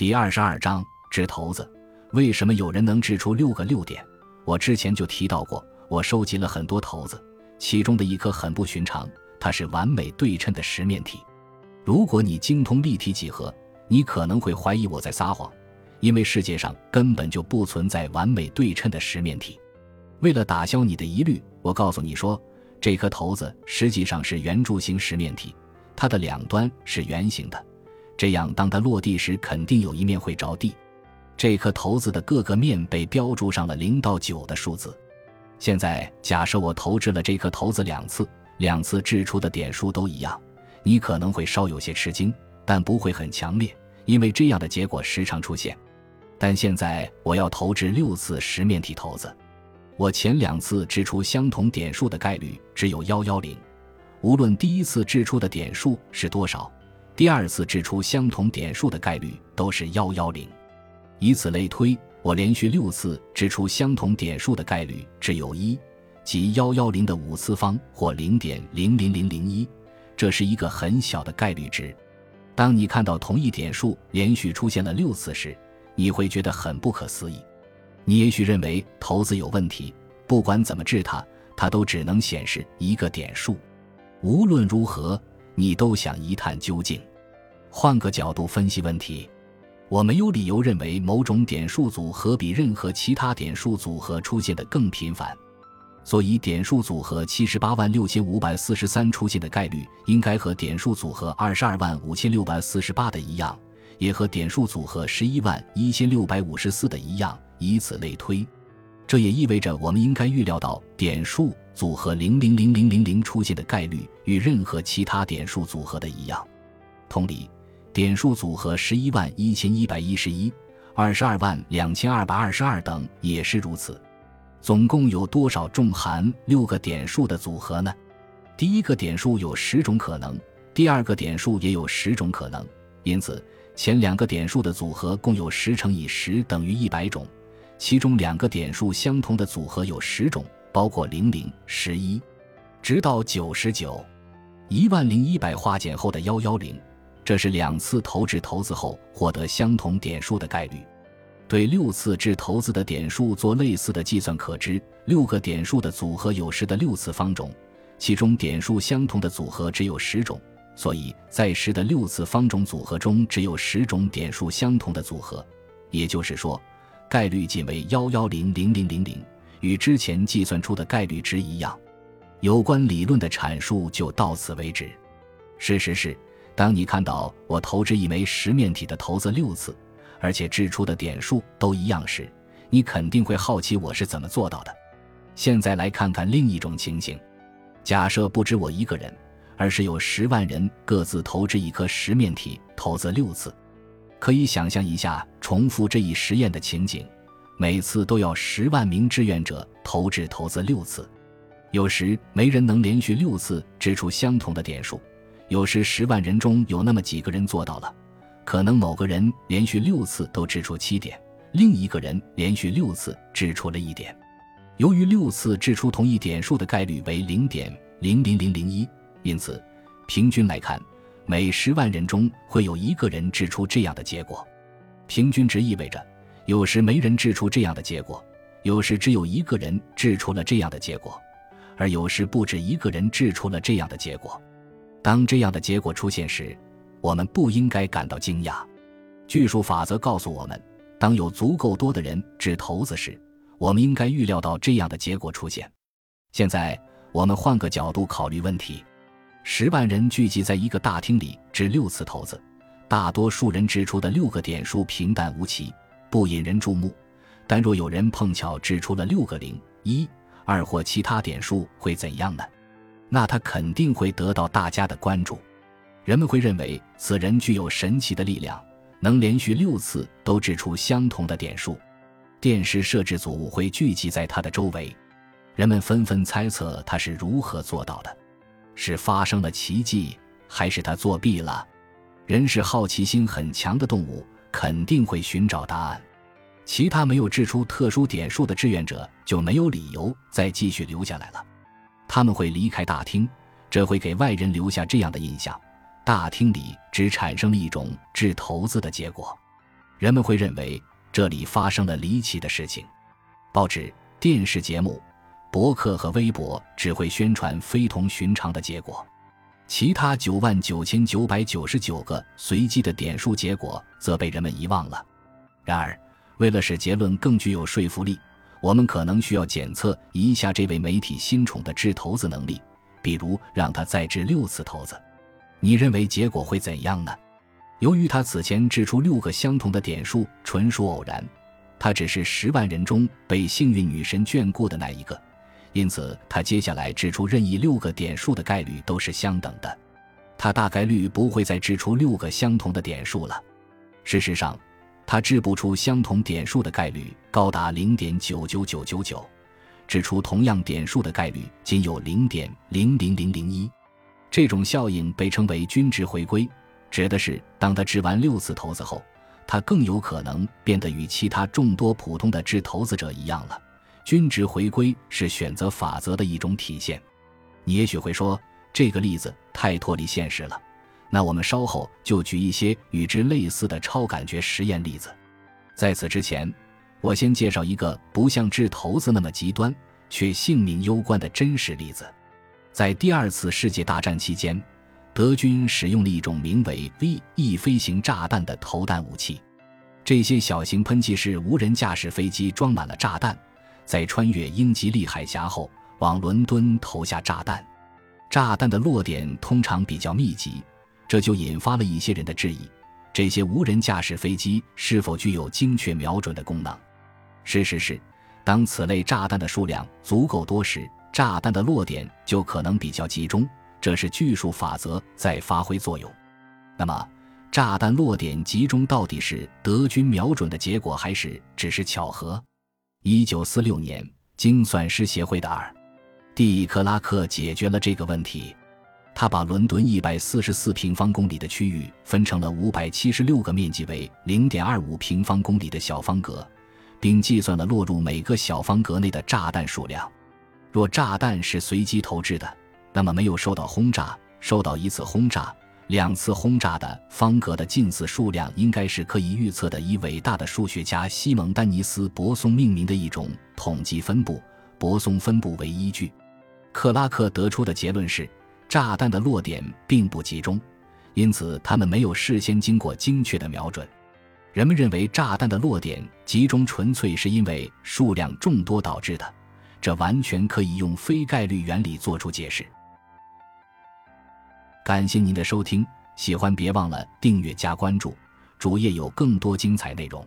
第二十二章掷骰子。为什么有人能掷出六个六点？我之前就提到过，我收集了很多骰子，其中的一颗很不寻常，它是完美对称的十面体。如果你精通立体几何，你可能会怀疑我在撒谎，因为世界上根本就不存在完美对称的十面体。为了打消你的疑虑，我告诉你说，这颗骰子实际上是圆柱形十面体，它的两端是圆形的，这样当它落地时，肯定有一面会着地。这颗骰子的各个面被标注上了零到九的数字。现在假设我投掷了这颗骰子两次，两次掷出的点数都一样，你可能会稍有些吃惊，但不会很强烈，因为这样的结果时常出现。但现在我要投掷六次十面体骰子，我前两次掷出相同点数的概率只有幺幺零，无论第一次掷出的点数是多少，第二次掷出相同点数的概率都是幺幺零。以此类推，我连续六次掷出相同点数的概率只有一，即幺幺零的五次方或零点零零零零一，这是一个很小的概率值。当你看到同一点数连续出现了六次时，你会觉得很不可思议。你也许认为骰子有问题，不管怎么掷它，它都只能显示一个点数。无论如何，你都想一探究竟。换个角度分析问题。我没有理由认为某种点数组合比任何其他点数组合出现的更频繁，所以点数组合七十八万六千五百四十三出现的概率应该和点数组合二十二万五千六百四十八的一样，也和点数组合十一万一千六百五十四的一样，以此类推。这也意味着我们应该预料到点数组合零零零零零零出现的概率与任何其他点数组合的一样。同理。点数组合十一万一千一百一十一、二十二万两千二百二十二等也是如此。总共有多少重含六个点数的组合呢？第一个点数有十种可能，第二个点数也有十种可能。因此，前两个点数的组合共有十乘以十等于一百种，其中两个点数相同的组合有十种，包括零零、十一，直到九十九、一万零一百化简后的幺幺零。这是两次投掷骰子后获得相同点数的概率。对六次掷骰子的点数做类似的计算，可知六个点数的组合有十的六次方种，其中点数相同的组合只有十种，所以在十的六次方种组合中只有十种点数相同的组合。也就是说，概率仅为幺幺零零零零零，与之前计算出的概率值一样。有关理论的阐述就到此为止。事实是。当你看到我投掷一枚十面体的骰子六次，而且掷出的点数都一样时，你肯定会好奇我是怎么做到的。现在来看看另一种情形：假设不止我一个人，而是有十万人各自投掷一颗十面体骰子六次。可以想象一下重复这一实验的情景：每次都要十万名志愿者投掷骰子六次，有时没人能连续六次掷出相同的点数。有时十万人中有那么几个人做到了，可能某个人连续六次都掷出七点，另一个人连续六次掷出了一点。由于六次掷出同一点数的概率为零点零零零零一，因此平均来看，每十万人中会有一个人掷出这样的结果。平均值意味着，有时没人掷出这样的结果，有时只有一个人掷出了这样的结果，而有时不止一个人掷出了这样的结果。当这样的结果出现时，我们不应该感到惊讶。巨数法则告诉我们，当有足够多的人掷骰子时，我们应该预料到这样的结果出现。现在，我们换个角度考虑问题：十万人聚集在一个大厅里掷六次骰子，大多数人掷出的六个点数平淡无奇，不引人注目。但若有人碰巧掷出了六个零、一、二或其他点数，会怎样呢？那他肯定会得到大家的关注，人们会认为此人具有神奇的力量，能连续六次都掷出相同的点数。电视摄制组会聚集在他的周围，人们纷纷猜测他是如何做到的，是发生了奇迹，还是他作弊了？人是好奇心很强的动物，肯定会寻找答案。其他没有掷出特殊点数的志愿者就没有理由再继续留下来了。他们会离开大厅，这会给外人留下这样的印象：大厅里只产生了一种掷骰子的结果。人们会认为这里发生了离奇的事情。报纸、电视节目、博客和微博只会宣传非同寻常的结果，其他九万九千九百九十九个随机的点数结果则被人们遗忘了。然而，为了使结论更具有说服力，我们可能需要检测一下这位媒体新宠的掷骰子能力，比如让他再掷六次骰子。你认为结果会怎样呢？由于他此前掷出六个相同的点数纯属偶然。他只是十万人中被幸运女神眷顾的那一个，因此他接下来掷出任意六个点数的概率都是相等的。他大概率不会再掷出六个相同的点数了。事实上，他掷不出相同点数的概率高达零点九九九九九，掷出同样点数的概率仅有零点零零零零一。这种效应被称为均值回归，指的是当他掷完六次骰子后。他更有可能变得与其他众多普通的掷骰子者一样了。均值回归是选择法则的一种体现。你也许会说，这个例子太脱离现实了。那我们稍后就举一些与之类似的超感觉实验例子。在此之前，我先介绍一个不像掷骰子那么极端，却性命攸关的真实例子。在第二次世界大战期间。德军使用了一种名为 V-E 飞行炸弹的投弹武器，这些小型喷气式无人驾驶飞机装满了炸弹，在穿越英吉利海峡后往伦敦投下炸弹。炸弹的落点通常比较密集，这就引发了一些人的质疑：这些无人驾驶飞机是否具有精确瞄准的功能？事实是，当此类炸弹的数量足够多时，炸弹的落点就可能比较集中。这是巨数法则在发挥作用。那么，炸弹落点集中到底是德军瞄准的结果，还是只是巧合？一九四六年，精算师协会的尔蒂克拉克解决了这个问题。他把伦敦一百四十四平方公里的区域分成了五百七十六个面积为零点二五平方公里的小方格，并计算了落入每个小方格内的炸弹数量。若炸弹是随机投掷的，那么没有受到轰炸，受到一次轰炸、两次轰炸的方格的近似数量，应该是可以预测的。以伟大的数学家西蒙丹尼斯·泊松命名的一种统计分布——泊松分布为依据。克拉克得出的结论是，炸弹的落点并不集中，因此他们没有事先经过精确的瞄准。人们认为炸弹的落点集中纯粹是因为数量众多导致的，这完全可以用非概率原理做出解释。感谢您的收听，喜欢别忘了订阅加关注，主页有更多精彩内容。